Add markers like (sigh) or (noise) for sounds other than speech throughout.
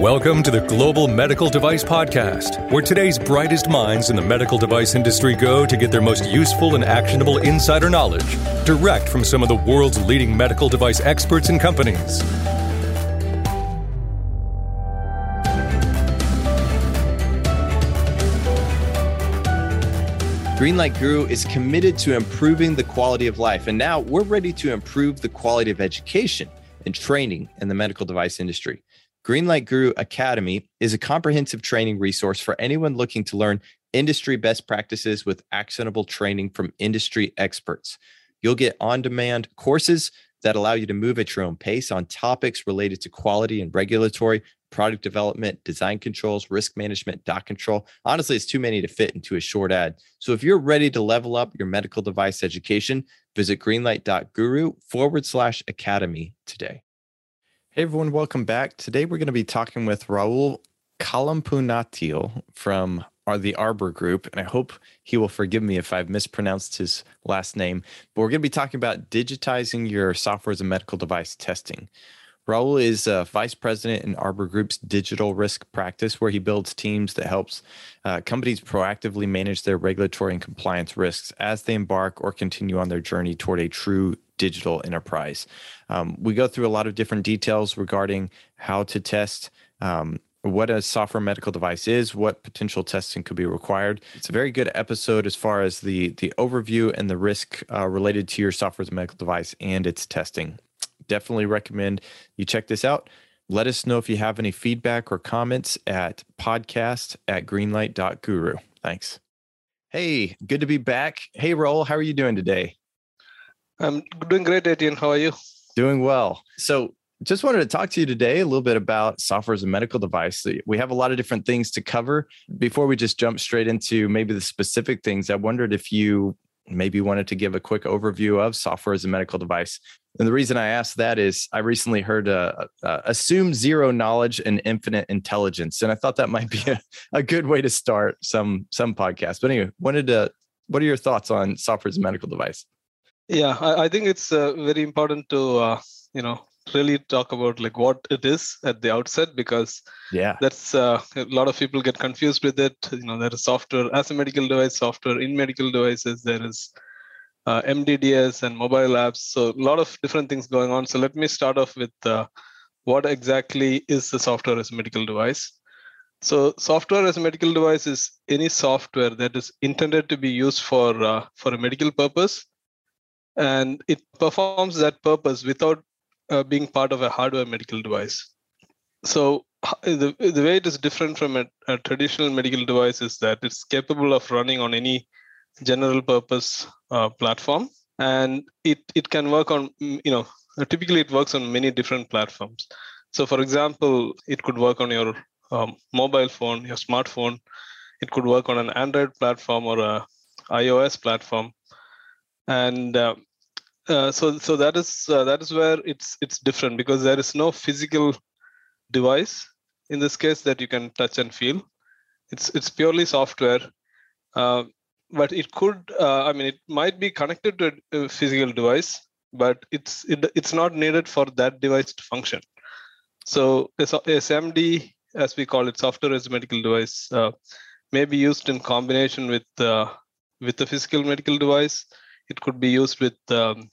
Welcome to the Global Medical Device Podcast, where today's brightest minds in the medical device industry go to get their most useful and actionable insider knowledge direct from some of the world's leading medical device experts and companies. Greenlight Guru is committed to improving the quality of life, and now we're ready to improve the quality of education and training in the medical device industry. Greenlight Guru Academy is a comprehensive training resource for anyone looking to learn industry best practices with actionable training from industry experts. You'll get on demand courses that allow you to move at your own pace on topics related to quality and regulatory, product development, design controls, risk management, doc control. Honestly, it's too many to fit into a short ad. So if you're ready to level up your medical device education, visit greenlight.guru forward slash academy today. Hey everyone, welcome back. Today we're going to be talking with Rahul Kallampunathil from the Arbour Group, and I hope he will forgive me if I've mispronounced his last name. But we're going to be talking about digitizing your software as a medical device testing. Rahul is a vice president in Arbour Group's digital risk practice, where he builds teams that helps uh, companies proactively manage their regulatory and compliance risks as they embark or continue on their journey toward a true digital enterprise. Um, we go through a lot of different details regarding how to test. Um, what a software medical device is, what potential testing could be required. It's a very good episode as far as the the overview and the risk uh, related to your software medical device and its testing definitely recommend you check this out. Let us know if you have any feedback or comments at podcast at greenlight.guru. Thanks. Hey, good to be back. Hey, Rahul, how are you doing today? I'm doing great, Etienne. How are you? Doing well. So, just wanted to talk to you today a little bit about software as a medical device. We have a lot of different things to cover. Before we just jump straight into maybe the specific things, I wondered if you maybe wanted to give a quick overview of software as a medical device. And the reason I asked that is I recently heard uh, uh, assume zero knowledge and infinite intelligence, and I thought that might be a, (laughs) a good way to start some some podcast. But anyway, wanted to. What are your thoughts on software as a medical device? Yeah, I, I think it's uh, very important to uh, you know really talk about like what it is at the outset because yeah. that's uh, a lot of people get confused with it. You know there is software as a medical device software in medical devices. There is uh, mdds and mobile apps. So a lot of different things going on. So let me start off with uh, what exactly is the software as a medical device? So software as a medical device is any software that is intended to be used for uh, for a medical purpose and it performs that purpose without uh, being part of a hardware medical device. So the, the way it is different from a, a, traditional medical device is that it's capable of running on any general purpose uh, platform. And it, it can work on you know typically it works on many different platforms. So for example it could work on your um, mobile phone your smartphone. It could work on an android platform or a ios platform. And uh, uh, so so that is uh, that is where it's it's different because there is no physical device in this case that you can touch and feel. It's it's purely software, uh, but it could uh, I mean it might be connected to a physical device, but it's it, it's not needed for that device to function. So SAMD, as we call it, software as a medical device, uh, may be used in combination with with a physical medical device it could be used with um,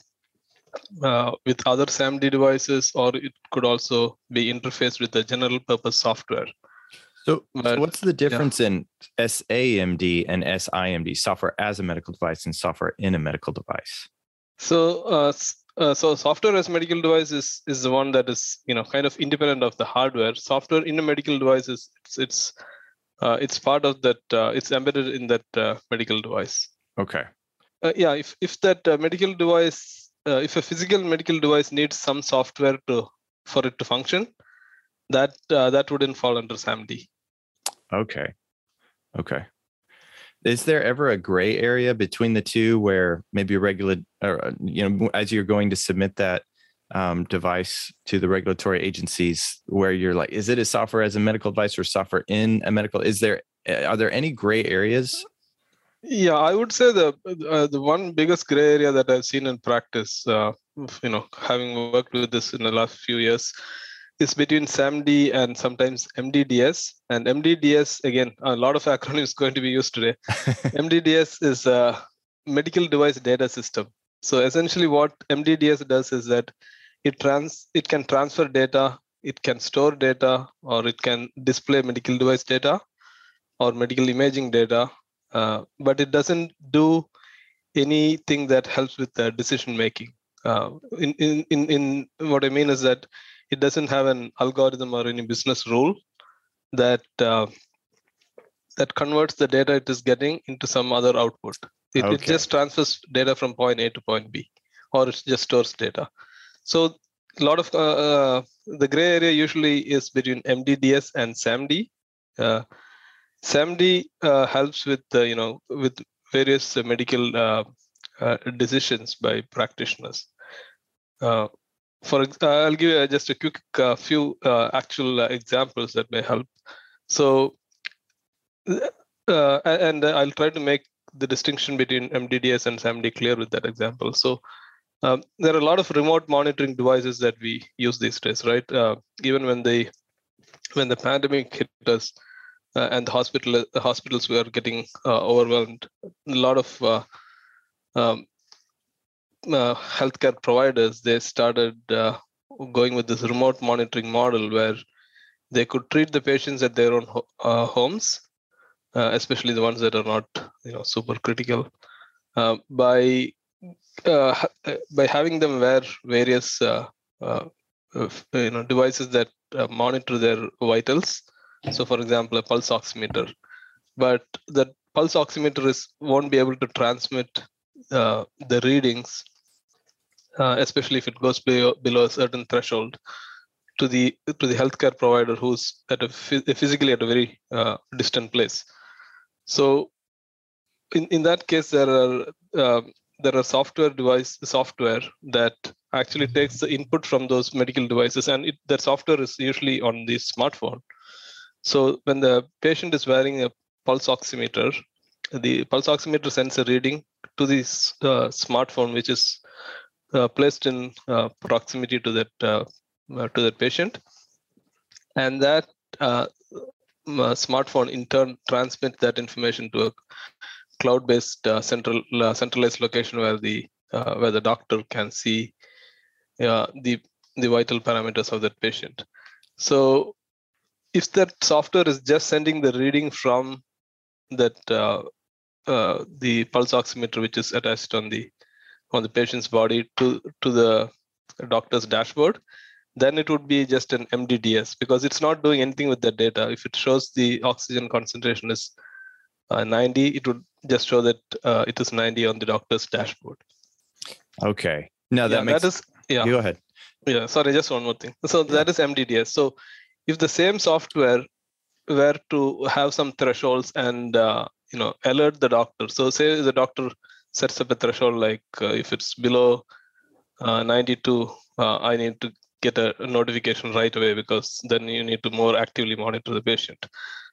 uh, with other SAMD devices, or it could also be interfaced with the general purpose software. So, but, so what's the difference yeah. in SAMD and SIMD, software as a medical device, and software in a medical device? So, uh, uh, so software as medical device is, is the one that is you know kind of independent of the hardware. Software in a medical device is it's it's, uh, it's part of that. Uh, it's embedded in that uh, medical device. Okay. Yeah, if if that medical device uh, if a physical medical device needs some software to for it to function, that uh, that wouldn't fall under SAMD. Okay, okay. Is there ever a gray area between the two where maybe a regular, or uh, you know, as you're going to submit that um, device to the regulatory agencies, where you're like, is it a software as a medical device or software in a medical? Is there uh, are there any gray areas yeah, I would say the uh, the one biggest gray area that I've seen in practice, uh, you know, having worked with this in the last few years, is between SAMD and sometimes MDDS. And MDDS, again, a lot of (laughs) acronyms going to be used today. (laughs) MDDS is a medical device data system. So essentially, what MDDS does is that it trans it can transfer data, it can store data, or it can display medical device data or medical imaging data, uh, but it doesn't do anything that helps with the decision making. Uh, in, in, in, in what I mean is that it doesn't have an algorithm or any business rule that uh, that converts the data it is getting into some other output. It, okay. it, just transfers data from point A to point B, or it just stores data. So a lot of uh, uh, the gray area usually is between MDDS and SAMD. Uh, SAMD uh, helps with you know with various medical uh, decisions by practitioners for I'll give you just a quick uh, few uh, actual uh, examples that may help. So, and I'll try to make the distinction between MDDS and SAMD clear with that example. So, um, there are a lot of remote monitoring devices that we use these days, right? Uh, even when they, when the pandemic hit us, uh, and the hospital the hospitals were getting uh, overwhelmed, a lot of um, uh, healthcare providers they started uh, going with this remote monitoring model where they could treat the patients at their own ho- uh, homes uh, especially the ones that are not you know super critical. Uh, by uh, by having them wear various you know devices that monitor their vitals so for example a pulse oximeter but the pulse oximeter is won't be able to transmit uh, the readings, uh, especially if it goes below, below a certain threshold, to the to the healthcare provider who's at a physically at a very uh, distant place. So, in, in that case, there are um, there are software device software that actually takes the input from those medical devices, and it, that software is usually on the smartphone. So when the patient is wearing a pulse oximeter, the pulse oximeter sends a reading to this uh, smartphone, which is uh, placed in uh, proximity to that uh, uh, to that patient, and that uh, smartphone in turn transmits that information to a cloud-based central centralized location where the where the doctor can see the the vital parameters of that patient. So if that software is just sending the reading from that uh, uh, the pulse oximeter which is attached on the on the patient's body to to the doctor's dashboard then it would be just an mdds because it's not doing anything with the data. If it shows the oxygen concentration is uh, 90 it would just show that uh, it is 90 on the doctor's dashboard. Okay. No that yeah, makes that is yeah. Go ahead. Yeah sorry just one more thing. So yeah. that is mdds so if the same software were to have some thresholds and uh, you know alert the doctor. So say the doctor sets up a threshold like uh, if it's below uh, 92 uh, i need to get a notification right away because then you need to more actively monitor the patient.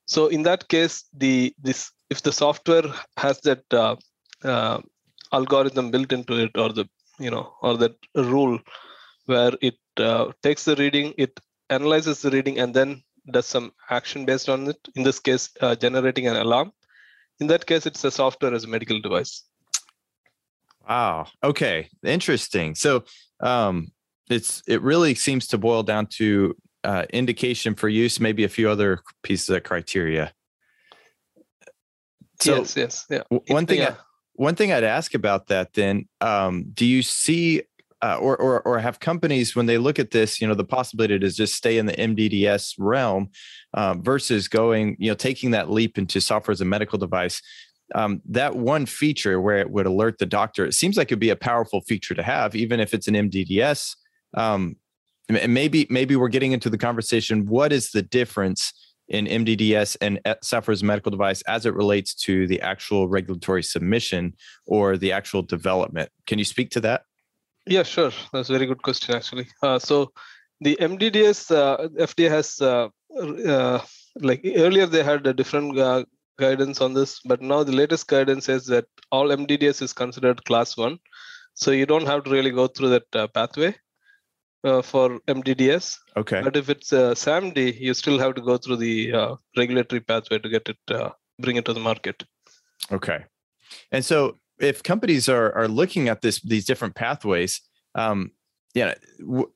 So in that case the this if the software has that uh, uh, algorithm built into it or the you know or that rule where it takes the reading it analyzes the reading and then does some action based on it. In this case generating an alarm. In that case it's a software as a medical device. Wow. Okay. Interesting. So um it's it really seems to boil down to uh, indication for use maybe a few other pieces of criteria. So yes yes. Yeah. one thing yeah. I, one thing i'd ask about that then um, do you see uh, or, or or have companies when they look at this, you know, the possibility to just stay in the MDDS realm um, versus going, you know, taking that leap into software as a medical device. Um, that one feature where it would alert the doctor, it seems like it'd be a powerful feature to have, even if it's an MDDS. Um, and maybe maybe we're getting into the conversation. What is the difference in MDDS and software as a medical device as it relates to the actual regulatory submission or the actual development? Can you speak to that? Yeah, sure. That's a very good question, actually. Uh, so the MDDS uh, FDA has uh, uh, like earlier they had a different uh, guidance on this, but now the latest guidance says that all MDDS is considered class one, so you don't have to really go through that uh, pathway. uh, for MDDS. Okay. But if it's uh, SAMD, you still have to go through the uh, regulatory pathway to get it, uh, bring it to the market. Okay. And so, if companies are are looking at this these different pathways, um, yeah, w-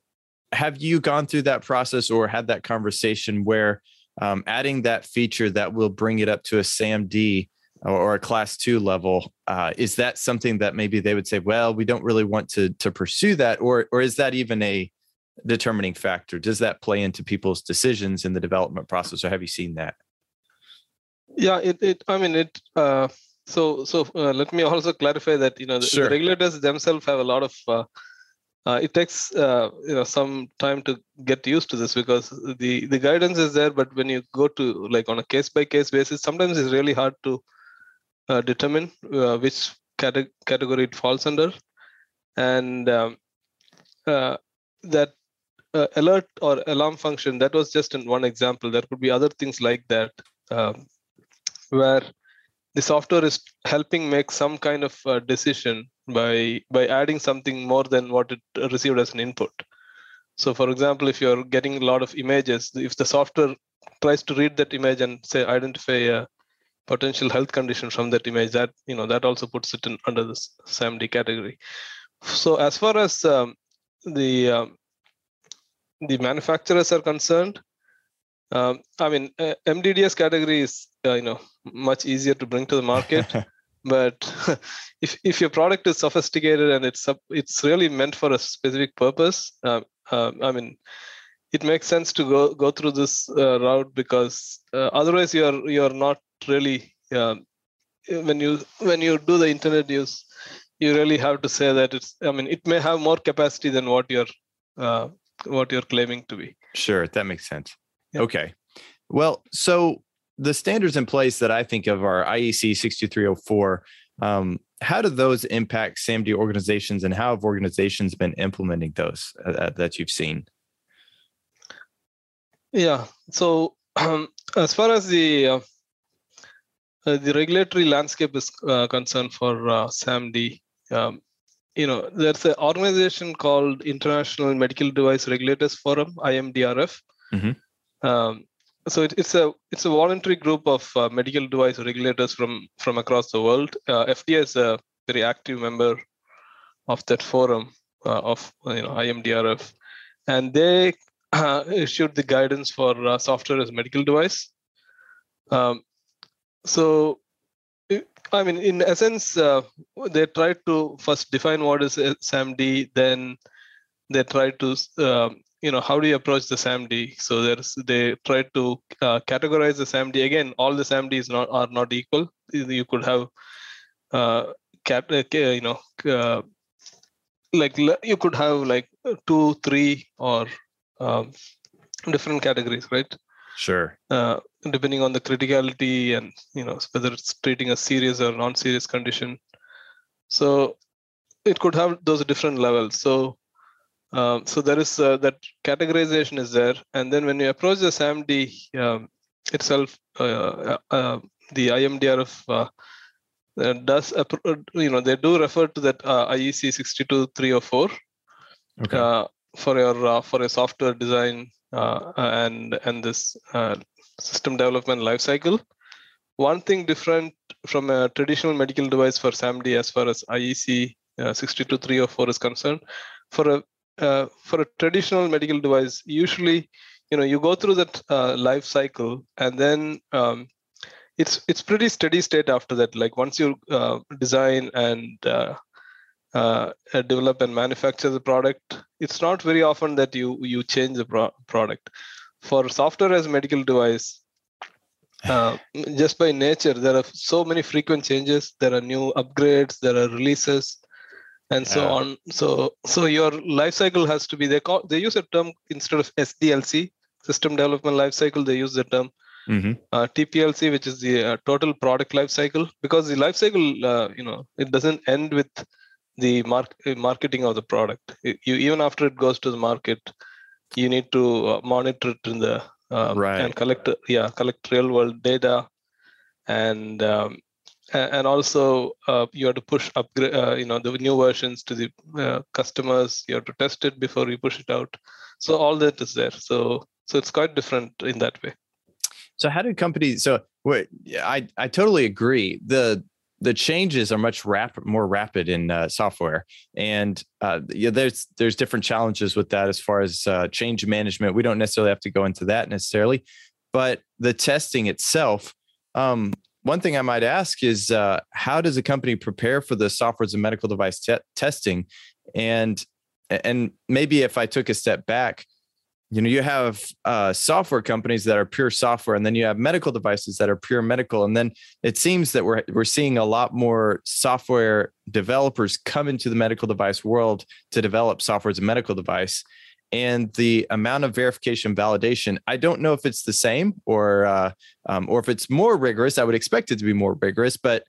have you gone through that process or had that conversation where um, adding that feature that will bring it up to a SAMD or, a class two level uh, is that something that maybe they would say, well, we don't really want to to pursue that, or or is that even a determining factor? Does that play into people's decisions in the development process, or have you seen that? Yeah, it, it I mean it. Uh, so so uh, let me also clarify that you know the, Sure. the regulators themselves have a lot of. Uh, uh, it takes uh, you know some time to get used to this because the the guidance is there, but when you go to like on a case by case basis, sometimes it's really hard to uh, determine uh, which cate- category it falls under, and um, uh, that uh, alert or alarm function that was just in one example. There could be other things like that. Um, where the software is helping make some kind of decision by by adding something more than what it received as an input. So for example if you're getting a lot of images if the software tries to read that image and say identify a potential health condition from that image that you know that also puts it in under the samd category. So as far as um, the um, the manufacturers are concerned um, I mean, uh, MDDS category is uh, you know much easier to bring to the market, (laughs) but (laughs) if if your product is sophisticated and it's it's really meant for a specific purpose, uh, uh, I mean, it makes sense to go go through this uh, route because uh, otherwise you're you're not really um, when you when you do the intended use, you really have to say that it's. I mean, it may have more capacity than what you're uh, what you're claiming to be. Sure, that makes sense. Yep. Okay. Well, so the standards in place that I think of are IEC 62304. Um, how do those impact SAMD organizations and how have organizations been implementing those uh, that you've seen? Yeah. So um, (clears throat) as far as the uh, uh, the regulatory landscape is uh, concerned for uh, SAMD, um, you know, there's an organization called International Medical Device Regulators Forum (IMDRF). Mhm. Um, so it, it's a it's a voluntary group of uh, medical device regulators from from across the world. Uh, FDA is a very active member of that forum uh, of you know IMDRF, and they uh, issued the guidance for uh, software as medical device. Um, so, i- mean, in essence, uh, they tried to first define what is SAMD, then they tried to, um, you know, how do you approach the SAMD? So there's they try to uh, categorize the SAMD. Again, all the SAMDs not are not equal. You could have, uh, cat, uh, you know, uh, like you could have like two, three, or um, different categories, right? Sure. Uh, depending on the criticality and you know whether it's treating a serious or non-serious condition. So it could have those different levels. So um, so there is uh, that categorization is there, and then when you approach the SAMD um, itself, uh, uh, the IMDRF uh, uh, does uh, you know they do refer to that uh, IEC 62304 Okay. uh, for your uh, for your software design uh, and and this uh, system development lifecycle. One thing different from a traditional medical device for SAMD as far as IEC uh, 62304 is concerned, for a uh, for a traditional medical device, usually you know you go through that uh, life cycle and then um, it's it's pretty steady state after that. Like once you uh, design and uh, uh, develop and manufacture the product, it's not very often that you you change the pro- product. For software as a medical device, (sighs) uh, just by nature, there are so many frequent changes. There are new upgrades, there are releases, and so Yeah. on. So so your life cycle has to be they call they use a term instead of SDLC system development life cycle. They use the term hmm uh, TPLC, which is the uh, total product life cycle, because the life cycle, uh, you know, it doesn't end with the mark- uh, marketing of the product. You, you even after it goes to the market, you need to uh, monitor it in the Right. and collect, uh, yeah, collect real world data, and um, and also uh, you have to push upgrade uh, you know the new versions to the uh, customers. You have to test it before you push it out. So all that is there. So so it's quite different in that way. So how do companies so what i i totally agree. The the changes are much rapid, more rapid in uh, software, and uh, yeah, there's there's different challenges with that as far as uh, change management. We don't necessarily have to go into that necessarily, but the testing itself. Um, one thing I might ask is uh, how does a company prepare for the softwares and medical device te- testing, and and maybe if I took a step back, you know, you have uh, software companies that are pure software, and then you have medical devices that are pure medical, and then it seems that we're we're seeing a lot more software developers come into the medical device world to develop software as a medical device and the amount of verification validation i don't know if it's the same or uh, um, or if it's more rigorous i would expect it to be more rigorous but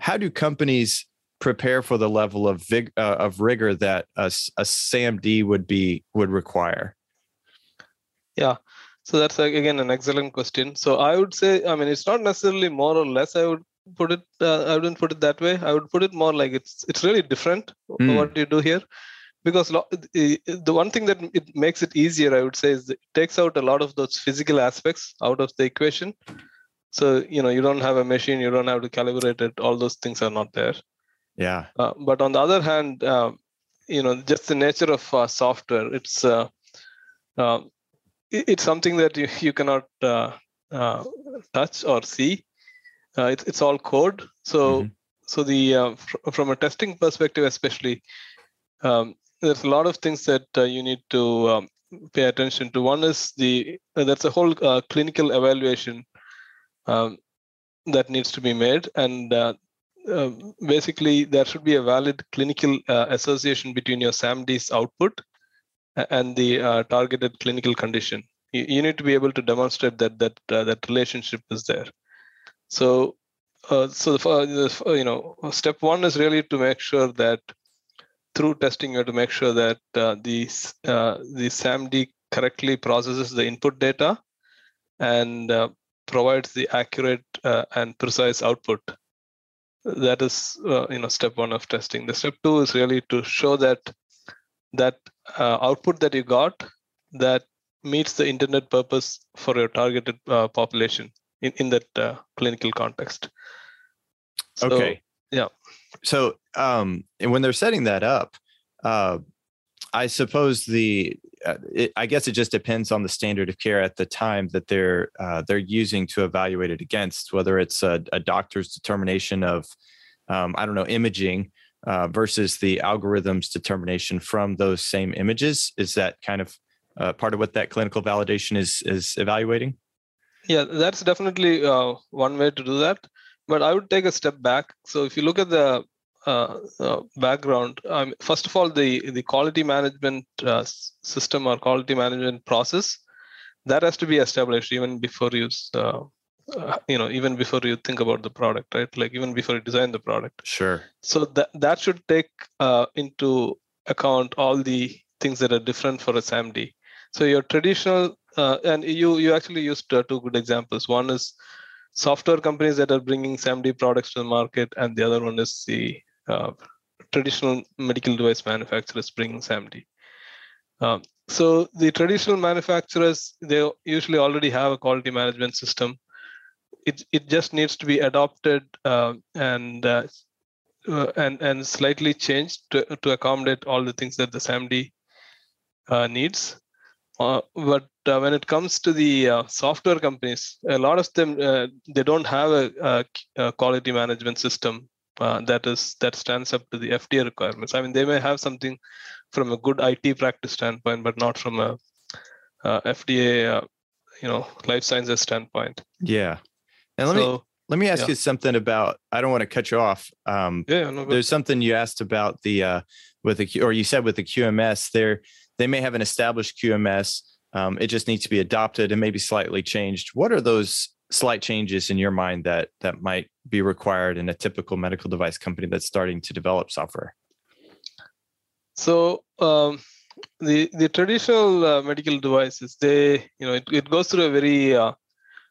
how do companies prepare for the level of vig- uh, of rigor that a, a samd would be would require? Yeah. So that's again an excellent question. So i would say i mean it's not necessarily more or less i would put it uh, i wouldn't put it that way. I would put it more like it's it's really different mm. what you do here because the one thing that it makes it easier i would say is it takes out a lot of those physical aspects out of the equation. So you know you don't have a machine you don't have to calibrate it all those things are not there. Yeah. Uh, but on the other hand uh, you know just the nature of uh, software it's uh, uh, it's something that you, you cannot uh, touch or see. It's, it's all code. So mm-hmm. so the fr- from a testing perspective especially um, there's a lot of things that uh, you need to um, pay attention to. One is the uh, that's a whole uh, clinical evaluation um, that needs to be made, and uh, um, basically there should be a valid clinical uh, association between your SAMD's output and the uh, targeted clinical condition. You, you, need to be able to demonstrate that that that relationship is there. So. so the, you know step one is really to make sure that through testing, you have to make sure that uh, the, uh, the SAMD correctly processes the input data and uh, provides the accurate uh, and precise output. That is, uh, you know, step one of testing. The step two is really to show that that uh, output that you got that meets the intended purpose for your targeted population in, in that clinical context. So, okay. Yeah. So, um, and when they're setting that up, uh, I suppose the uh, it, I guess it just depends on the standard of care at the time that they're uh, they're using to evaluate it against, whether it's a, a doctor's determination of um, I don't know imaging uh, versus the algorithm's determination from those same images. Is that kind of uh, part of what that clinical validation is is evaluating? Yeah, that's definitely uh, one way to do that but I would take a step back. So if you look at the uh, uh, background, um, first of all, the the quality management uh, system or quality management process that has to be established even before you uh, uh, you know even before you think about the product, right? Like even before you design the product. Sure. So that that should take uh, into account all the things that are different for a SAMD. So your traditional and you you actually used two good examples. One is software companies that are bringing SAMD products to the market, and the other one is the uh, traditional medical device manufacturers bringing SAMD. Um, so the traditional manufacturers, they usually already have a quality management system. It, it just needs to be adopted uh, and uh, and and slightly changed to, to accommodate all the things that the SAMD uh, needs. Uh, but when it comes to the software companies, a lot of them they don't have a, a, a quality management system uh, that is that stands up to the FDA requirements. I mean, they may have something from a good IT practice standpoint, but not from a FDA, you know, life sciences standpoint. Yeah, and let so, me let me ask yeah. you something about. I don't want to cut you off. Um, yeah, no, there's something you asked about the uh, with the or you said with the QMS there they may have an established QMS. Um, it just needs to be adopted and maybe slightly changed. What are those slight changes in your mind that that might be required in a typical medical device company that's starting to develop software? So um, the the traditional uh, medical devices, they you know it, it goes through a very uh,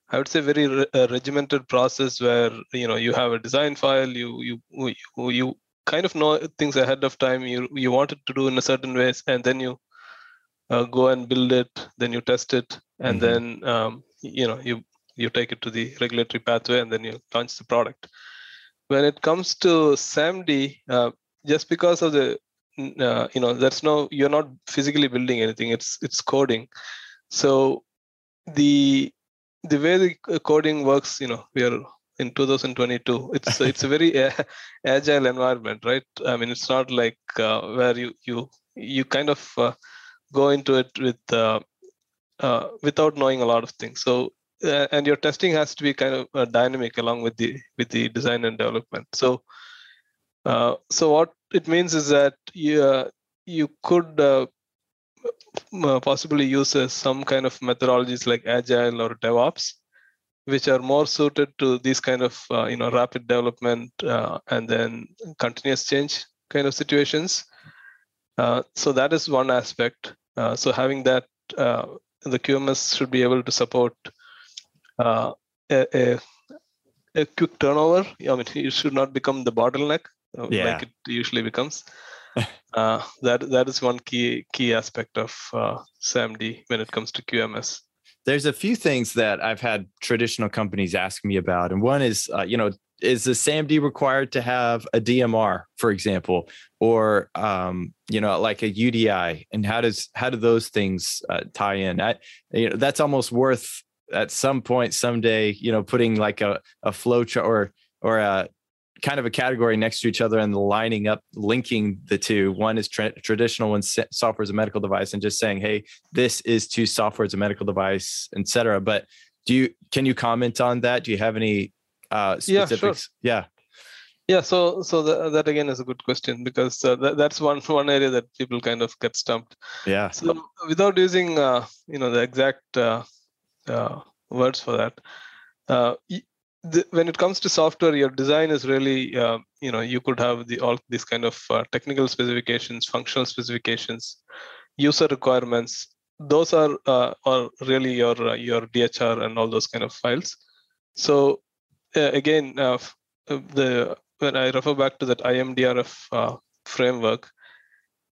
I would say very re- regimented process where you know you have a design file, you you you, you kind of know things ahead of time. You you want it to do in a certain ways, and then you uh, go and build it, then you test it, and mm-hmm. then um, you know you you take it to the regulatory pathway, and then you launch the product. When it comes to SAMD, uh, just because of the uh, you know there's no you're not physically building anything it's it's coding. So the the way the coding works you know we are in 2022 it's (laughs) it's a very agile environment right? I mean it's not like uh, where you you you kind of uh, go into it with uh, uh without knowing a lot of things. So uh, and your testing has to be kind of uh, dynamic along with the with the design and development. So so what it means is that you you could uh, possibly use uh, some kind of methodologies like agile or devops which are more suited to these kind of uh, you know rapid development uh, and then continuous change kind of situations. Uh, so that is one aspect. Uh, so having that the qms should be able to support a, a, a, quick turnover i mean it should not become the bottleneck yeah. like it usually becomes (laughs) uh, that that is one key key aspect of uh, SAMD when it comes to QMS. There's a few things that I've had traditional companies ask me about, and one is, uh, you know, is the SAMD required to have a DMR, for example, or um, you know, like a UDI, and how does how do those things uh, tie in? I, you know, that's almost worth at some point someday, you know, putting like a a flow chart or or a kind of a category next to each other and lining up, linking the two. One is tra- traditional, one software is a medical device, and just saying, "Hey, this is to software as a medical device, etc." But do you can you comment on that? Do you have any uh, specifics? Yeah, sure. yeah. Yeah, so so the, that again is a good question because uh, that, that's one (laughs) one area that people kind of get stumped. Yeah. So without using uh, you know the exact uh, uh words for that, uh, the, when it comes to software, your design is really, uh, you know, you could have the all these kind of uh, technical specifications, functional specifications, user requirements. Those are uh, are really your uh, your DHR and all those kind of files. So again, the when I refer back to that IMDRF framework,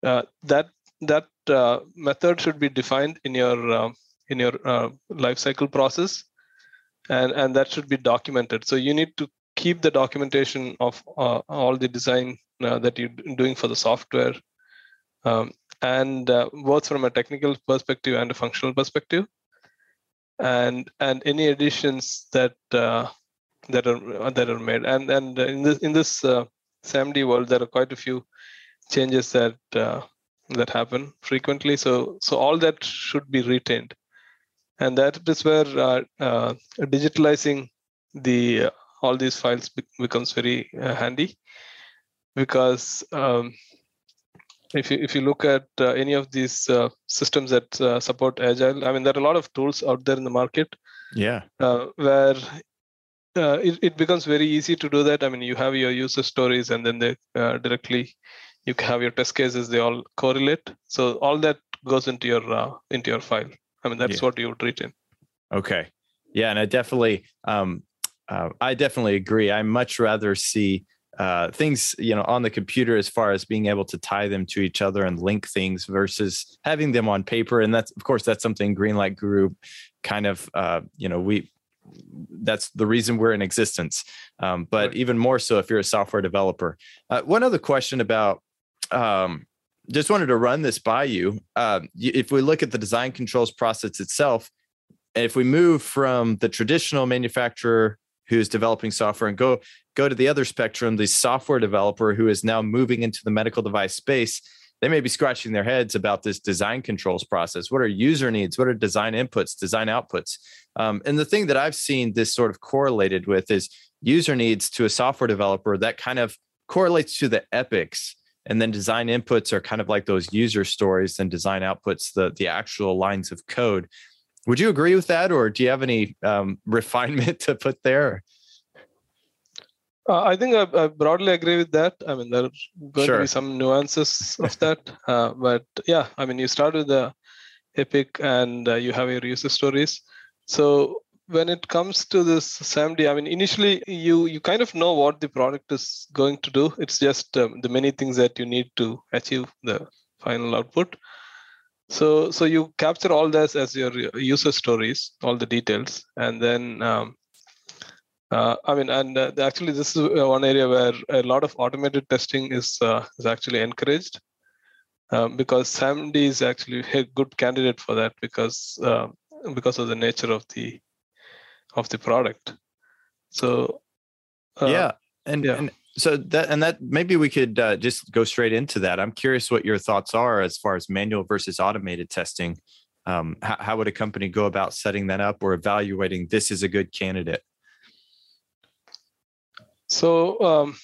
that that method should be defined in your in your lifecycle process and and that should be documented. So you need to keep the documentation of uh, all the design uh, that you're doing for the software um, and uh, both from a technical perspective and a functional perspective. And and any additions that uh, that are that are made. And and in this in this uh, SAMD world there are quite a few changes that uh, that happen frequently. So so all that should be retained and that is where uh, uh, digitalizing the uh, all these files be- becomes very uh, handy. Because um, if you if you look at uh, any of these uh, systems that support agile i mean there are a lot of tools out there in the market. Yeah. Where it, it becomes very easy to do that. I mean you have your user stories and then they directly you have your test cases they all correlate. So all that goes into your into your file I mean, that's yeah. what you would retain. Okay. Yeah. And I definitely, um, uh, I definitely agree. I much rather see uh, things, you know, on the computer as far as being able to tie them to each other and link things versus having them on paper. And that's, of course, that's something Greenlight Guru kind of, uh, you know, we, that's the reason we're in existence. Um, but even more so if you're a software developer. Uh, one other question about um, just wanted to run this by you. Uh, if we look at the design controls process itself, and if we move from the traditional manufacturer who's developing software and go go to the other spectrum, the software developer who is now moving into the medical device space, they may be scratching their heads about this design controls process. What are user needs? What are design inputs, design outputs? Um, and the thing that I've seen this sort of correlated with is user needs to a software developer that kind of correlates to the epics and then design inputs are kind of like those user stories and design outputs the the actual lines of code would you agree with that or do you have any um, (laughs) refinement to put there uh, I think I, I, broadly agree with that. I mean, there are going sure. to be some nuances of that, uh, but yeah, I mean, you start with the epic and uh, you have your user stories. So when it comes to this SAMD, I mean, initially you you kind of know what the product is going to do. It's just um, the many things that you need to achieve the final output. So so you capture all this as your user stories, all the details, and then um, uh, I mean, and uh, actually, this is uh, one area where a lot of automated testing is uh, is actually encouraged um, because SAMD is actually a good candidate for that because uh, because of the nature of the of the product. So uh, yeah, and yeah. and so that and that maybe we could uh, just go straight into that. I'm curious what your thoughts are as far as manual versus automated testing. Um, how, how would a company go about setting that up or evaluating this is a good candidate? So um,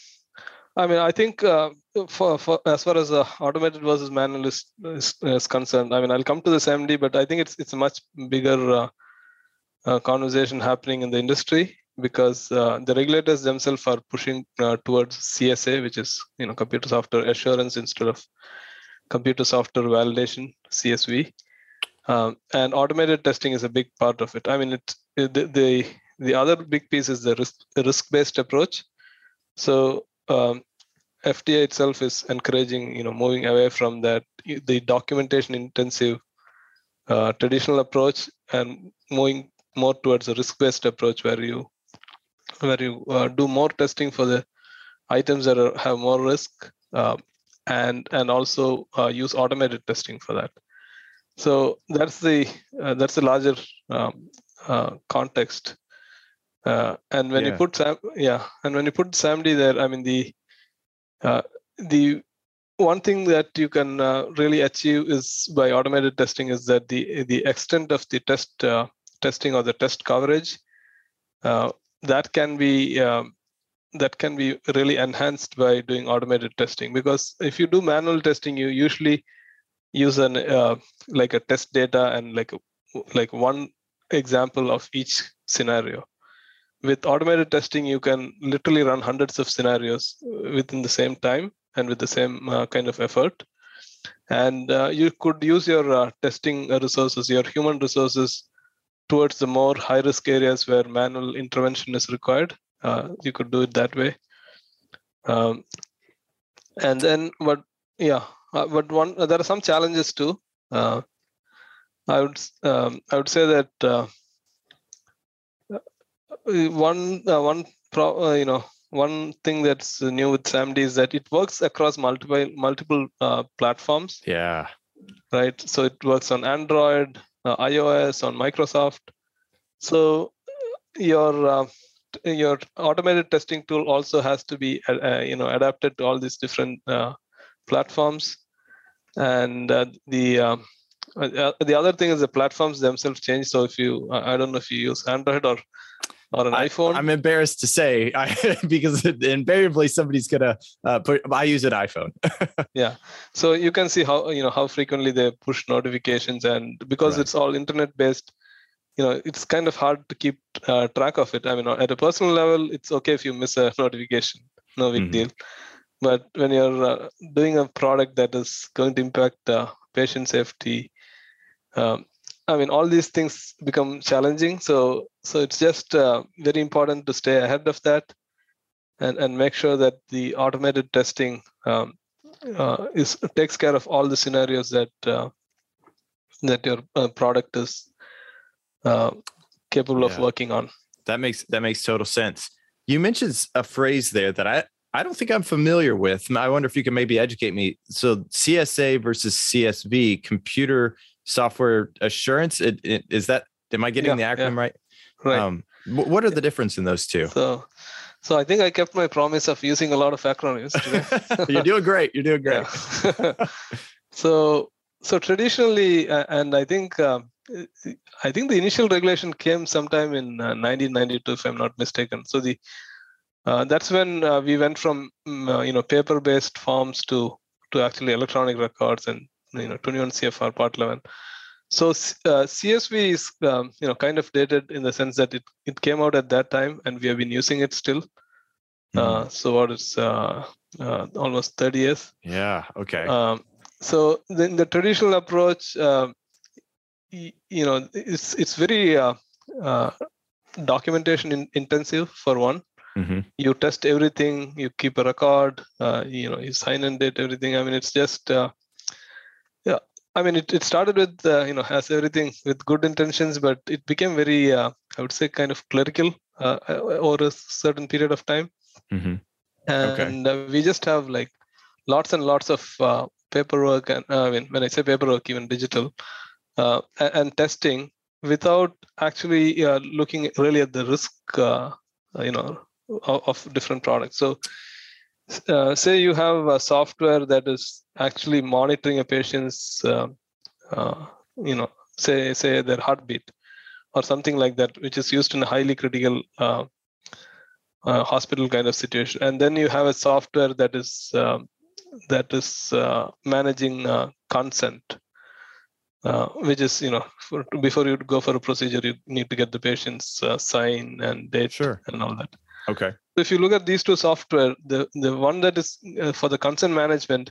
I mean, I think uh, for, for as far as uh, automated versus manual is, is, is, concerned, I mean, I'll come to this MD, but I think it's it's a much bigger uh, conversation happening in the industry because uh, the regulators themselves are pushing uh, towards CSA, which is you know computer software assurance instead of computer software validation (CSV). Um, and automated testing is a big part of it. I mean, it, the, the the other big piece is the risk risk based approach. So um, FDA itself is encouraging, you know, moving away from that the documentation intensive uh, traditional approach and moving more towards a risk-based approach where you where you uh, do more testing for the items that are, have more risk uh, and and also uh, use automated testing for that. So that's the uh, that's the larger um, uh, context uh, and when yeah. you put Sam, yeah, and when you put SAMD there, I mean the uh, the one thing that you can uh, really achieve is by automated testing is that the the extent of the test uh, testing or the test coverage uh, that can be um, that can be really enhanced by doing automated testing because if you do manual testing you usually use an uh, like a test data and like like one example of each scenario with automated testing, you can literally run hundreds of scenarios within the same time and with the same uh, kind of effort. And uh, you could use your uh, testing resources, your human resources, towards the more high risk areas where manual intervention is required. Uh, you could do it that way. Um, and then, but yeah, uh, but one there are some challenges too. Uh, I would um, I would say that uh, one uh, one pro, uh, you know one thing that's new with SAMD is that it works across multiple multiple uh, platforms. Yeah. Right. So it works on Android, uh, iOS, on Microsoft. So your uh, your automated testing tool also has to be you know adapted to all these different platforms, and the um, the other thing is the platforms themselves change. So if you, I don't know if you use Android or on an I, iPhone? I'm embarrassed to say (laughs) I, because invariably somebody's gonna uh, put. I use an iPhone. (laughs) yeah, so you can see how you know how frequently they push notifications, and because right. it's all internet based, you know it's kind of hard to keep uh, track of it. I mean, at a personal level, it's okay if you miss a (laughs) notification, no big mm-hmm. deal. But when you're uh, doing a product that is going to impact uh, patient safety, um, I mean, all these things become challenging. So, so it's just uh, very important to stay ahead of that, and and make sure that the automated testing um, uh, is takes care of all the scenarios that uh, that your uh, product is uh, capable yeah. of working on. That makes that makes total sense. You mentioned a phrase there that I I don't think I'm familiar with. I wonder if you can maybe educate me. So CSA versus CSV, computer software assurance. It, it, is that am I getting yeah, the acronym yeah. right? Right. Um, what are the difference in those two? So, so I think I kept my promise of using a lot of acronyms. (laughs) You're doing great. You're doing great. (laughs) so, so traditionally, uh, and I think uh, I think the initial regulation came sometime in uh, 1992, if I'm not mistaken. So the uh, that's when uh, we went from mm, uh, you know paper-based forms to to actually electronic records and you know 21 CFR Part 11. So uh, CSV is um, you know kind of dated in the sense that it, it came out at that time and we have been using it still. Mm-hmm. Uh, so what is uh, uh, almost 30 years? Yeah. Okay. Um, so then the traditional approach, um, you, you know, it's it's very uh, uh, documentation in, intensive for one. Mm-hmm. You test everything. You keep a record. Uh, you know, you sign and date everything. I mean, it's just uh. I mean, it, it started with uh, you know has everything with good intentions, but it became very uh, I would say kind of clerical uh, over a certain period of time. Mm-hmm. And uh, we just have like lots and lots of uh, paperwork, and I mean, when I say paperwork, even digital, uh, and, and testing without actually uh, looking really at the risk, uh, you know, of, of, different products. So, uh, say you have a software that is actually monitoring a patient's, uh, uh, you know, say say their heartbeat or something like that, which is used in a highly critical hospital kind of situation, and then you have a software that is um, that is managing consent uh, which is you know for, before you go for a procedure you need to get the patient's uh, sign and date sure. and all that. Okay if you look at these two software the the one that is uh, for the consent management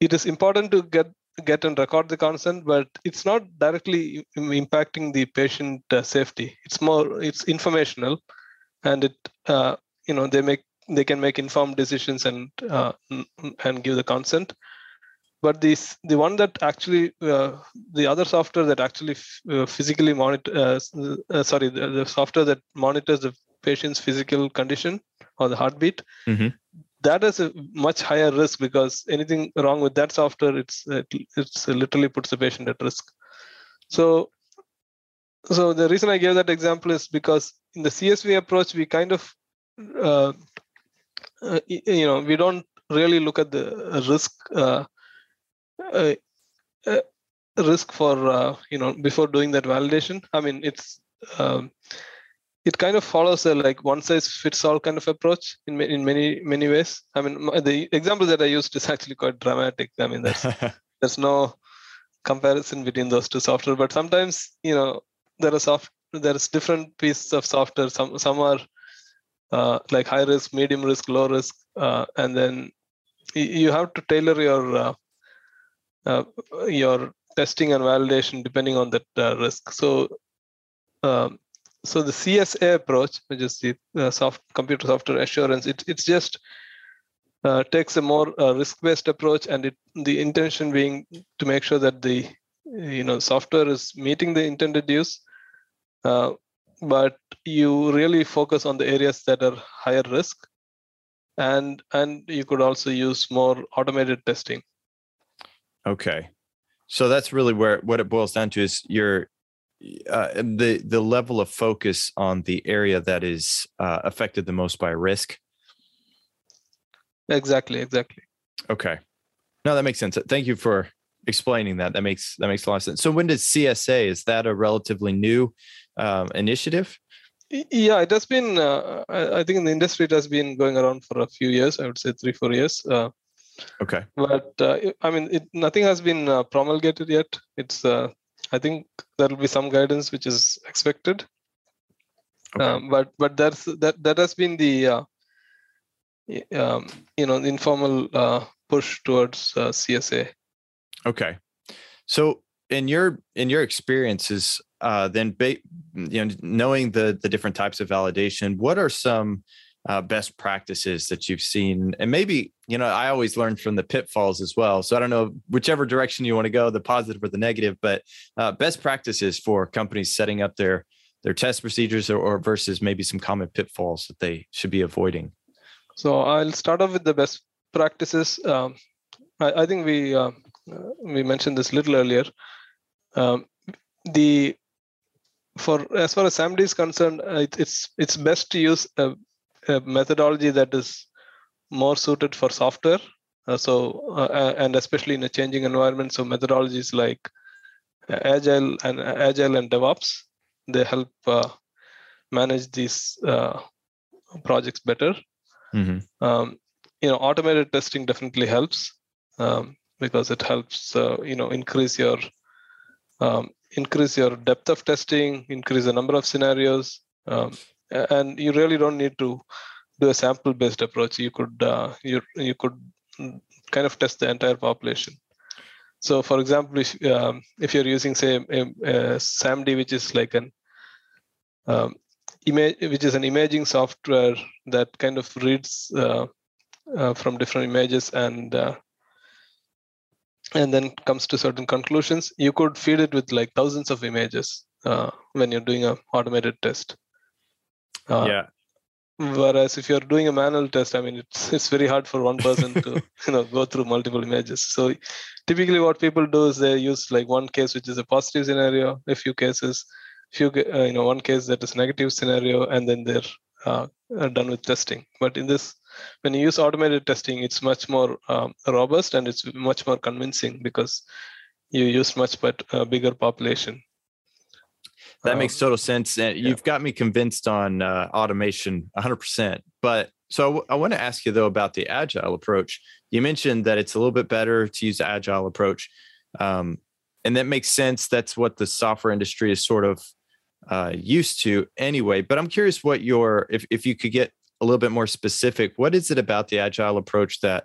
it is important to get get and record the consent but it's not directly impacting the patient uh, safety. It's more it's informational and it uh, you know they make they can make informed decisions and uh, and give the consent. But this the one that actually uh, the other software that actually uh, physically monitor sorry the, the, software that monitors the patient's physical condition or the heartbeat mm-hmm. that is a much higher risk because anything wrong with that software it's it, it's literally puts the patient at risk so so the reason i gave that example is because in the csv approach we kind of uh, uh, you know we don't really look at the risk a, a risk for uh, you know before doing that validation i mean it's um, it kind of follows a like one size fits all kind of approach in in many many ways. I mean the example that i used is actually quite dramatic. I mean there's (laughs) there's no comparison between those two software but sometimes you know there are soft there's different pieces of software. Some some are uh, like high risk medium risk low risk uh, and then you have to tailor your uh, uh, your testing and validation depending on that uh, risk. So, um, so the CSA approach, which is the uh, soft computer software assurance, it, it's just uh, takes a more uh, risk-based approach, and it, the intention being to make sure that the you know software is meeting the intended use, uh, but you really focus on the areas that are higher risk, and and you could also use more automated testing. Okay. So that's really where what it boils down to is your uh, the the level of focus on the area that is uh, affected the most by risk. Exactly. Exactly. Okay. No, that makes sense. Thank you for explaining that. That makes that makes a lot of sense. So when did CSA? Is that a relatively new um, initiative? Yeah, it has been. Uh, I think in the industry, it has been going around for a few years. I would say three, four years. Uh, Okay. But uh, I mean, it, nothing has been uh, promulgated yet. It's uh, I think there will be some guidance which is expected. Okay. Um, but but that's that that has been the uh, um, you know the informal uh, push towards uh, CSA. Okay. So in your in your experiences, then ba- you know knowing the the different types of validation, what are some uh, best practices that you've seen. And maybe you know i always learn from the pitfalls as well. So i don't know whichever direction you want to go the positive or the negative but uh, best practices for companies setting up their their test procedures or, or, versus maybe some common pitfalls that they should be avoiding. So i'll start off with the best practices. Um, I, I, think we uh, we mentioned this a little earlier. Um, the for as far as SAMD is concerned, uh, it's it's best to use a a methodology that is more suited for software. Uh, so, uh, and especially in a changing environment, so methodologies like agile and agile and DevOps, they help uh, manage these uh, projects better. Mm-hmm. Um, you know, automated testing definitely helps um, because it helps uh, you know increase your um, increase your depth of testing, increase the number of scenarios. Um, and you really don't need to do a sample based approach you could uh, you you could kind of test the entire population so for example if, um, if you're using say a, a, samd which is like an um, image, which is an imaging software that kind of reads uh, uh, from different images and uh, and then comes to certain conclusions. You could feed it with like thousands of images uh, when you're doing a automated test. Uh, yeah. Whereas if you're doing a manual test, I mean, it's it's very hard for one person to (laughs) you know go through multiple images. So typically, what people do is they use like one case which is a positive scenario, a few cases, few uh, you know one case that is negative scenario, and then they're uh, done with testing. But in this, when you use automated testing, it's much more um, robust and it's much more convincing because you use much but uh, bigger population. That um, makes total sense. And you've got me convinced on uh, automation 100%. But so I want to ask you though about the agile approach. You mentioned that it's a little bit better to use the agile approach. Um, and that makes sense. That's what the software industry is sort of uh, used to anyway. But I'm curious what your, if, if you could get a little bit more specific, what is it about the agile approach that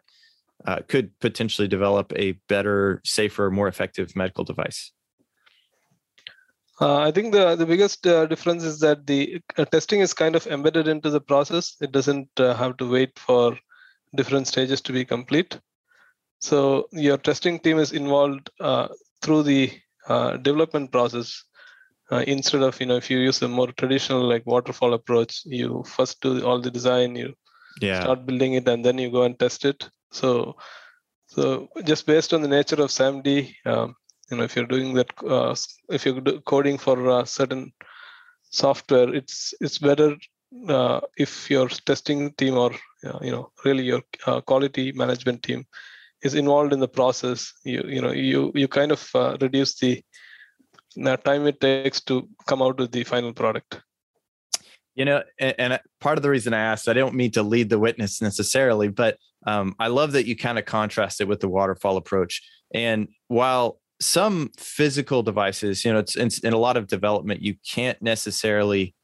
uh, could potentially develop a better, safer, more effective medical device? Uh, I think the the biggest uh, difference is that the uh, testing is kind of embedded into the process. It doesn't uh, have to wait for different stages to be complete. So your testing team is involved uh, through the uh, development process instead of you know if you use a more traditional like waterfall approach, you first do all the design, you yeah. start building it, and then you go and test it. So so just based on the nature of SAMD, um, you know if you're doing that uh, if you're coding for a certain software it's it's better uh, if your testing team or uh, you know really your uh, quality management team is involved in the process you you know you you kind of uh, reduce the time it takes to come out with the final product. You know and, and, part of the reason i asked i don't mean to lead the witness necessarily but um, i love that you kind of contrast it with the waterfall approach. And while some physical devices, you know, it's, it's in a lot of development, you can't necessarily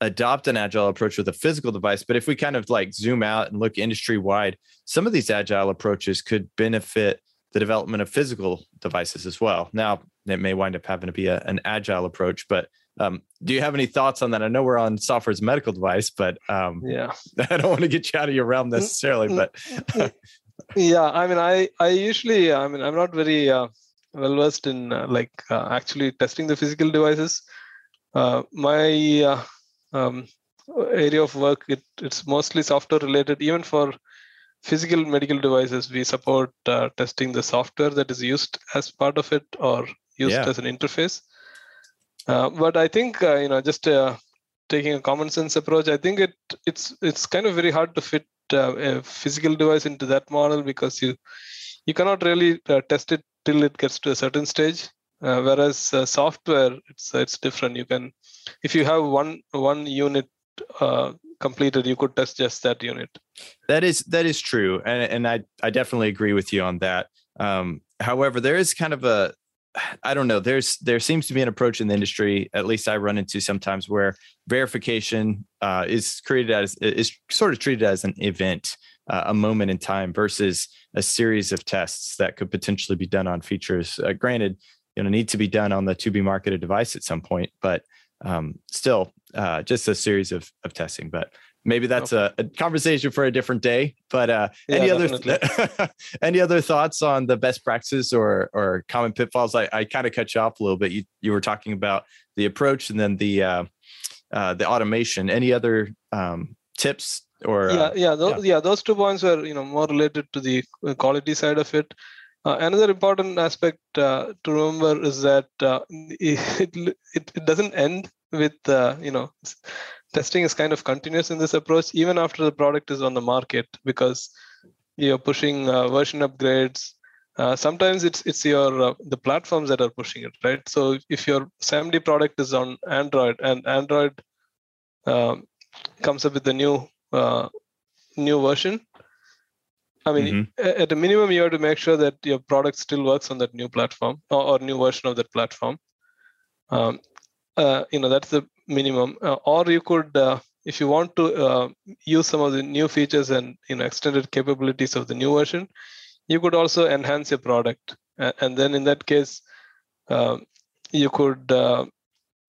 adopt an agile approach with a physical device. But if we kind of like zoom out and look industry wide, some of these agile approaches could benefit the development of physical devices as well. Now, it may wind up having to be a, an agile approach, but um, do you have any thoughts on that? I know we're on software as a medical device, but um, yeah, (laughs) I don't want to get you out of your realm necessarily. But (laughs) yeah, I mean, I I usually, I mean, I'm not very uh, well versed in uh, like uh, actually testing the physical devices. Uh, my uh, um, area of work it, it's mostly software related. Even for physical medical devices, we support uh, testing the software that is used as part of it or used yeah. as an interface. Uh, but I think you know just taking a common sense approach, I think it it's it's kind of very hard to fit a physical device into that model because you you cannot really test it till it gets to a certain stage. Uh, whereas uh, software, it's it's different. You can, if you have one one unit uh, completed, you could test just that unit. That is that is true, and and I I definitely agree with you on that. Um, however, there is kind of a I don't know. There's there seems to be an approach in the industry, at least I run into sometimes, where verification uh, is created as is sort of treated as an event, uh, a moment in time, versus a series of tests that could potentially be done on features. Uh, granted, you know, need to be done on the to be marketed device at some point, but um, still, uh, just a series of of testing. But maybe that's okay. a, a, conversation for a different day. But uh, yeah, any other (laughs) any other thoughts on the best practices or or common pitfalls? I, I kind of cut you off a little bit. You you were talking about the approach and then the uh, uh, the automation. Any other um, tips or yeah uh, yeah, those, yeah. yeah those two points were you know more related to the quality side of it. Uh, another important aspect uh, to remember is that uh, (laughs) it, it, it doesn't end with uh, you know testing is kind of continuous in this approach even after the product is on the market because you're pushing uh, version upgrades. Sometimes it's it's your the platforms that are pushing it right? So if your SAMD product is on Android and Android um, comes up with a new uh, new version i mean mm-hmm. at a minimum you have to make sure that your product still works on that new platform or, or new version of that platform um, uh, you know that's the minimum uh, or you could uh, if you want to uh, use some of the new features and you know extended capabilities of the new version you could also enhance your product and then in that case um, you could uh,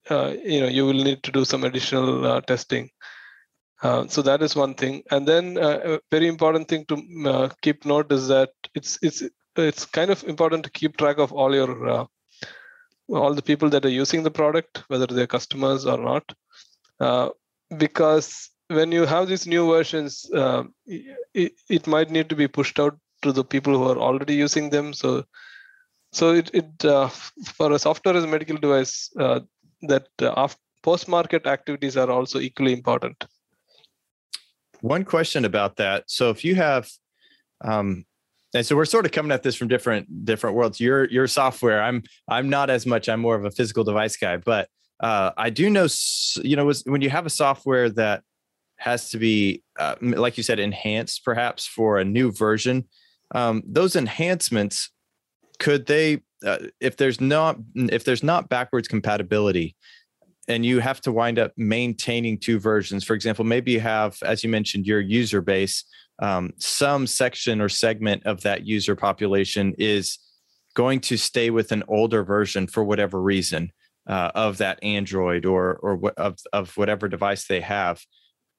uh, you know you will need to do some additional uh, testing. Uh, so that is one thing, and then uh, a very important thing to uh, keep note is that it's it's it's kind of important to keep track of all your all the people that are using the product, whether they're customers or not, because when you have these new versions, it, it might need to be pushed out to the people who are already using them. So so it, it uh, for a software as a medical device, uh, that uh, post-market activities are also equally important. One question about that. So if you have, um, and so we're sort of coming at this from different different worlds. Your your software. I'm I'm not as much. I'm more of a physical device guy, but uh, I do know. You know, when you have a software that has to be, uh, like you said, enhanced perhaps for a new version. Um, those enhancements could they uh, if there's not if there's not backwards compatibility and you have to wind up maintaining two versions. For example maybe you have as you mentioned your user base um, some section or segment of that user population is going to stay with an older version for whatever reason uh, of that android or or of, of whatever device they have.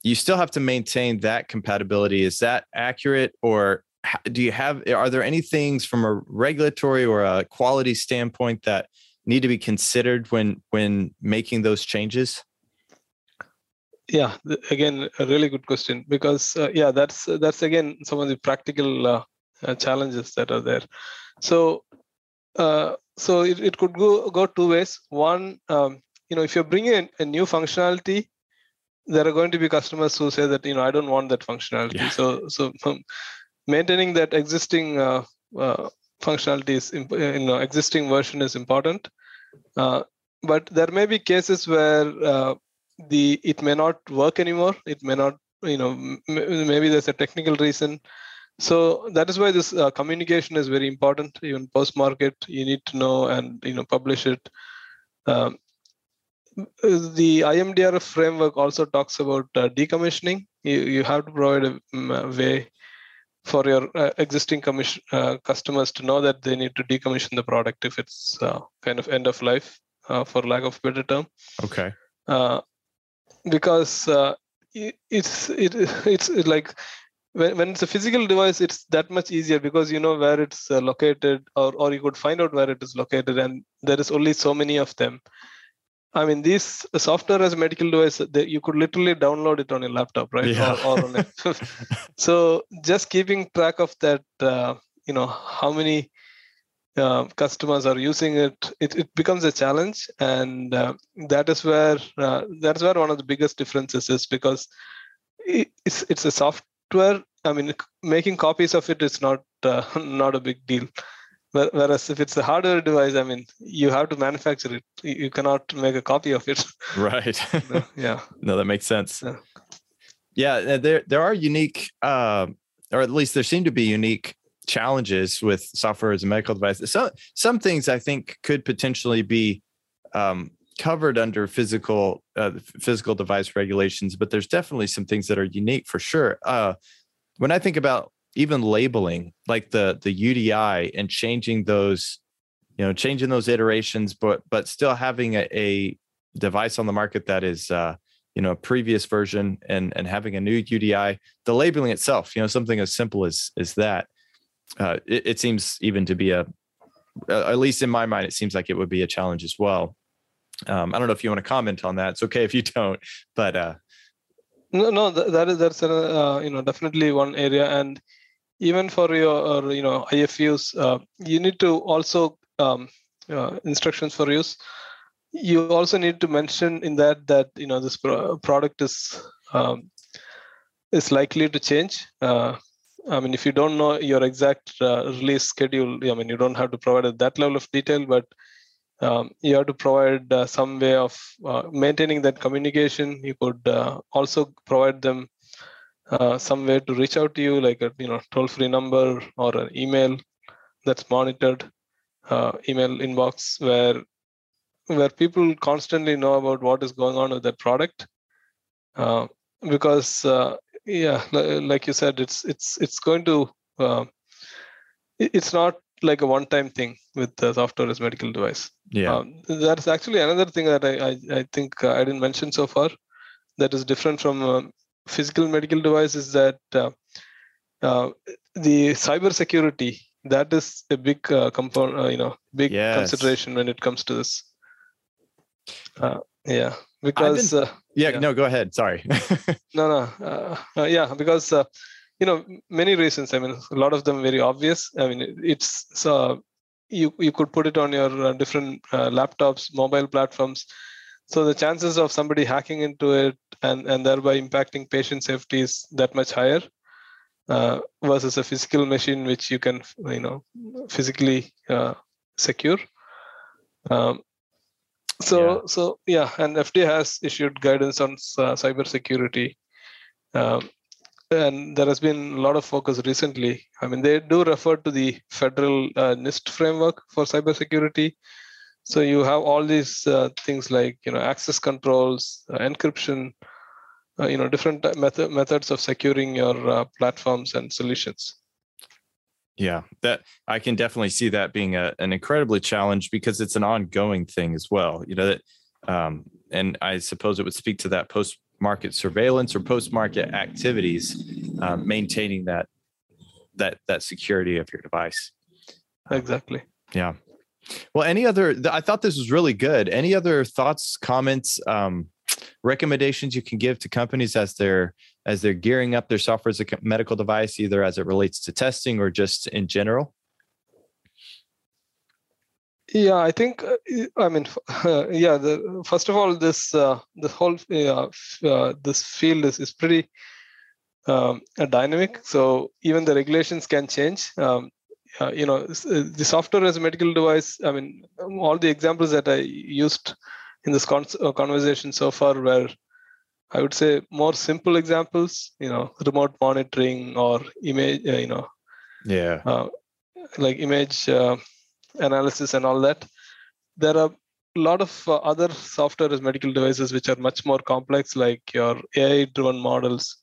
You still have to maintain that compatibility. Is that accurate or do you have are there any things from a regulatory or a quality standpoint that need to be considered when when making those changes? Yeah again a really good question because uh, yeah that's that's again some of the practical uh, uh, challenges that are there. So uh, so it, it could go go two ways. One um, you know if you're bringing in a new functionality there are going to be customers who say that you know i don't want that functionality. Yeah. so so um, maintaining that existing uh, uh, functionality is in uh, existing version is important. but there may be cases where the it may not work anymore. It may not, you know, maybe there's a technical reason. So that is why this uh, communication is very important. Even post market, you need to know and you know publish it. Um, the IMDRF framework also talks about uh, decommissioning. You, you have to provide a, a way for your uh, existing commission, uh, customers to know that they need to decommission the product if it's uh, kind of end of life, uh, for lack of better term. Okay. Uh, because uh, it, it's it, it's like when, when it's a physical device, it's that much easier because you know where it's located, or or you could find out where it is located, and there is only so many of them. I mean, this software as a medical device, they, you could literally download it on your laptop, right? Yeah. Or, or on a, (laughs) so just keeping track of that, uh, you know, how many uh, customers are using it, it, it becomes a challenge, and uh, that is where uh, that's where one of the biggest differences is because it's it's a software. I mean, making copies of it is not uh, (laughs) not a big deal Whereas if it's a hardware device, I mean, you have to manufacture it. You cannot make a copy of it. (laughs) Right. yeah. No, that makes sense. Yeah. yeah, there there are unique, uh, or at least there seem to be unique challenges with software as a medical device. Some some things I think could potentially be um, covered under physical uh, physical device regulations, but there's definitely some things that are unique for sure. Uh, when I think about even labeling like the the UDI and changing those, you know, changing those iterations, but but still having a, a device on the market that is uh, you know a previous version and and having a new UDI, the labeling itself, you know, something as simple as as that, uh, it, it seems even to be a at least in my mind, it seems like it would be a challenge as well. Um, I don't know if you want to comment on that. It's okay if you (laughs) don't, but uh, no, no, that is that's a, uh, you know definitely one area, and even for your you know IFUs, uh, you need to also um, uh, instructions for use. You also need to mention in that that you know this pro- product is um, is likely to change. Uh, I mean, if you don't know your exact uh, release schedule, I mean, you don't have to provide that level of detail, but um, you have to provide uh, some way of uh, maintaining that communication. You could also provide them uh, some way to reach out to you, like a you know toll free number or an email that's monitored, uh, email inbox where where people constantly know about what is going on with that product. Uh, because uh, yeah, like you said, it's it's it's going to uh, it's not like a one-time thing with the software as medical device. Yeah. Um, that's actually another thing that I I, I think I didn't mention so far that is different from uh, physical medical device is that uh, uh, the cyber security that is a big uh, component, uh, you know, big Yes. consideration when it comes to this. Uh, yeah, because uh, yeah, yeah. no, go ahead. Sorry. (laughs) no, no, uh, uh, yeah, because uh, you know many reasons. I mean, a lot of them very obvious. I mean, it's so you you could put it on your uh, different uh, laptops, mobile platforms. So the chances of somebody hacking into it and and thereby impacting patient safety is that much higher uh, versus a physical machine which you can you know physically uh, secure. Um, so Yeah. so yeah, and FDA has issued guidance on uh, cyber security. Um, and there has been a lot of focus recently. I mean, they do refer to the federal uh, NIST framework for cybersecurity. So you have all these uh, things like you know access controls, uh, encryption, uh, you know different method, methods of securing your uh, platforms and solutions. Yeah, that I can definitely see that being a, an incredibly challenge because it's an ongoing thing as well. You know that, um, and I suppose it would speak to that post-market surveillance or post-market activities, um, maintaining that that that security of your device. Exactly. Yeah. Well, any other? I thought this was really good. Any other thoughts, comments, um, recommendations you can give to companies as they're as they're gearing up their software as a medical device, either as it relates to testing or just in general? Yeah, I think. uh, I mean, (laughs) yeah. The first of all, this uh, the whole uh, uh, this field is is pretty um, dynamic. So even the regulations can change. Um, uh, you know, uh, the software as a medical device. I mean, all the examples that I used in this con- uh, conversation so far were, I would say, more simple examples. You know, remote monitoring or image. Uh, you know, Yeah. uh, like image uh, analysis and all that. There are a lot of uh, other software as medical devices which are much more complex, like your AI-driven models,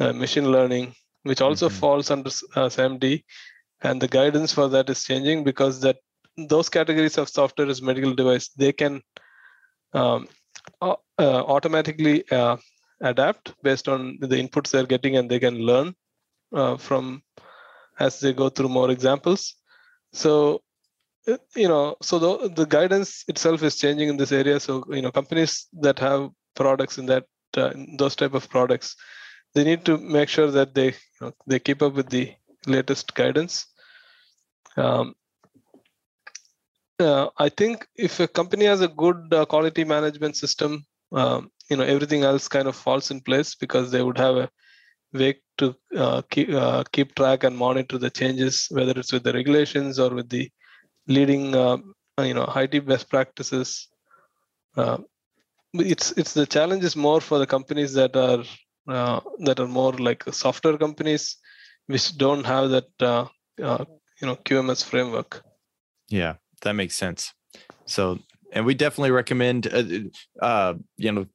uh, machine learning, which also Mhm. falls under uh, SAMD, and the guidance for that is changing because that those categories of software as medical device they can um, uh, automatically uh, adapt based on the inputs they're getting, and they can learn uh, from as they go through more examples. So, uh, you know, so the, the guidance itself is changing in this area. So, you know, companies that have products in that uh, in those type of products, they need to make sure that they you know, they keep up with the latest guidance. Um, uh, I think if a company has a good uh, quality management system, um, you know, everything else kind of falls in place because they would have a way to uh, keep, uh, keep track and monitor the changes, whether it's with the regulations or with the leading, uh, you know, IT best practices. But it's it's the challenge is more for the companies that are uh, that are more like software companies, which don't have that you know QMS framework. Yeah, that makes sense. So, and we definitely recommend, uh, uh, you know,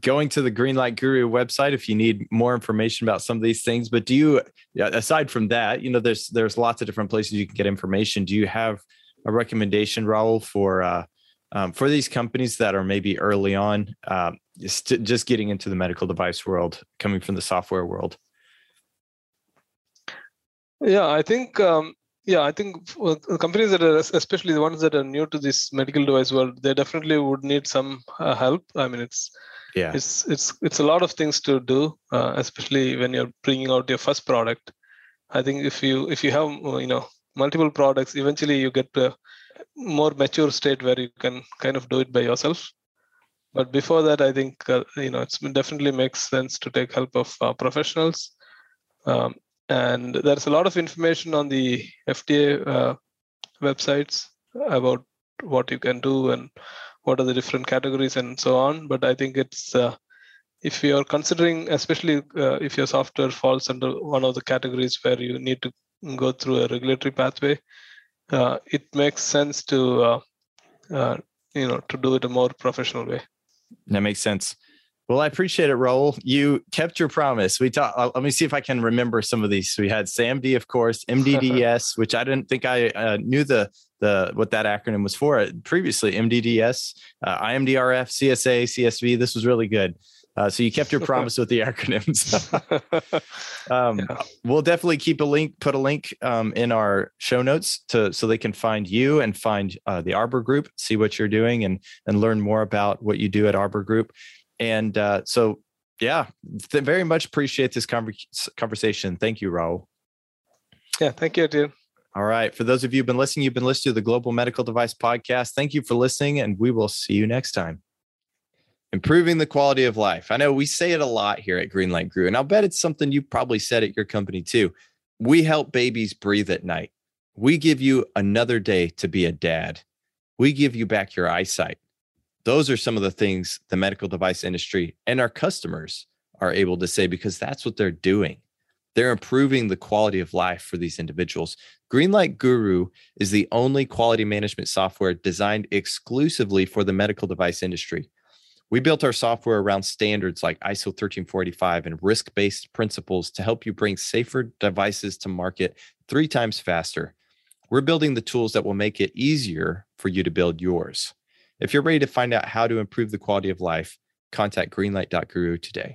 going to the Greenlight Guru website if you need more information about some of these things. But do you, aside from that, you know, there's there's lots of different places you can get information. Do you have a recommendation, Rahul, for uh, um, for these companies that are maybe early on, um, just just getting into the medical device world, coming from the software world? Yeah, I think um, yeah, I think companies that are especially the ones that are new to this medical device world, they definitely would need some uh, help. I mean, it's Yeah, it's it's it's a lot of things to do, uh, especially when you're bringing out your first product. I think if you if you have uh, you know multiple products, eventually you get to a more mature state where you can kind of do it by yourself. But before that, I think uh, you know it's definitely makes sense to take help of uh, professionals. Um, and there's a lot of information on the FDA uh, websites about what you can do and what are the different categories and so on. But I think it's uh, if you're considering, especially uh, if your software falls under one of the categories where you need to go through a regulatory pathway, uh, it makes sense to uh, uh, you know to do it a more professional way. that makes sense. Well, I appreciate it, Rahul. You kept your promise. We talked. Uh, let me see if I can remember some of these. We had SAMD, of course, MDDS, (laughs) which I didn't think I uh, knew the the what that acronym was for previously. MDDS, uh, IMDRF, CSA, CSV. This was really good. Uh, so you kept your (laughs) promise with the acronyms. (laughs) um, yeah. We'll definitely keep a link, put a link um, in our show notes to so they can find you and find uh, the Arbour Group, see what you're doing, and and learn more about what you do at Arbour Group. And uh, so, yeah, th- very much appreciate this conversation. Thank you, Rahul. Yeah, thank you, dude. All right. For those of you who've been listening, you've been listening to the Global Medical Device Podcast. Thank you for listening, and we will see you next time improving the quality of life. I know we say it a lot here at Greenlight Guru, and I'll bet it's something you probably said at your company too. We help babies breathe at night. We give you another day to be a dad. We give you back your eyesight. Those are some of the things the medical device industry and our customers are able to say because that's what they're doing. They're improving the quality of life for these individuals. Greenlight Guru is the only quality management software designed exclusively for the medical device industry. We built our software around standards like ISO 13485 and risk based principles to help you bring safer devices to market three times faster. We're building the tools that will make it easier for you to build yours. If you're ready to find out how to improve the quality of life, contact greenlight.guru today.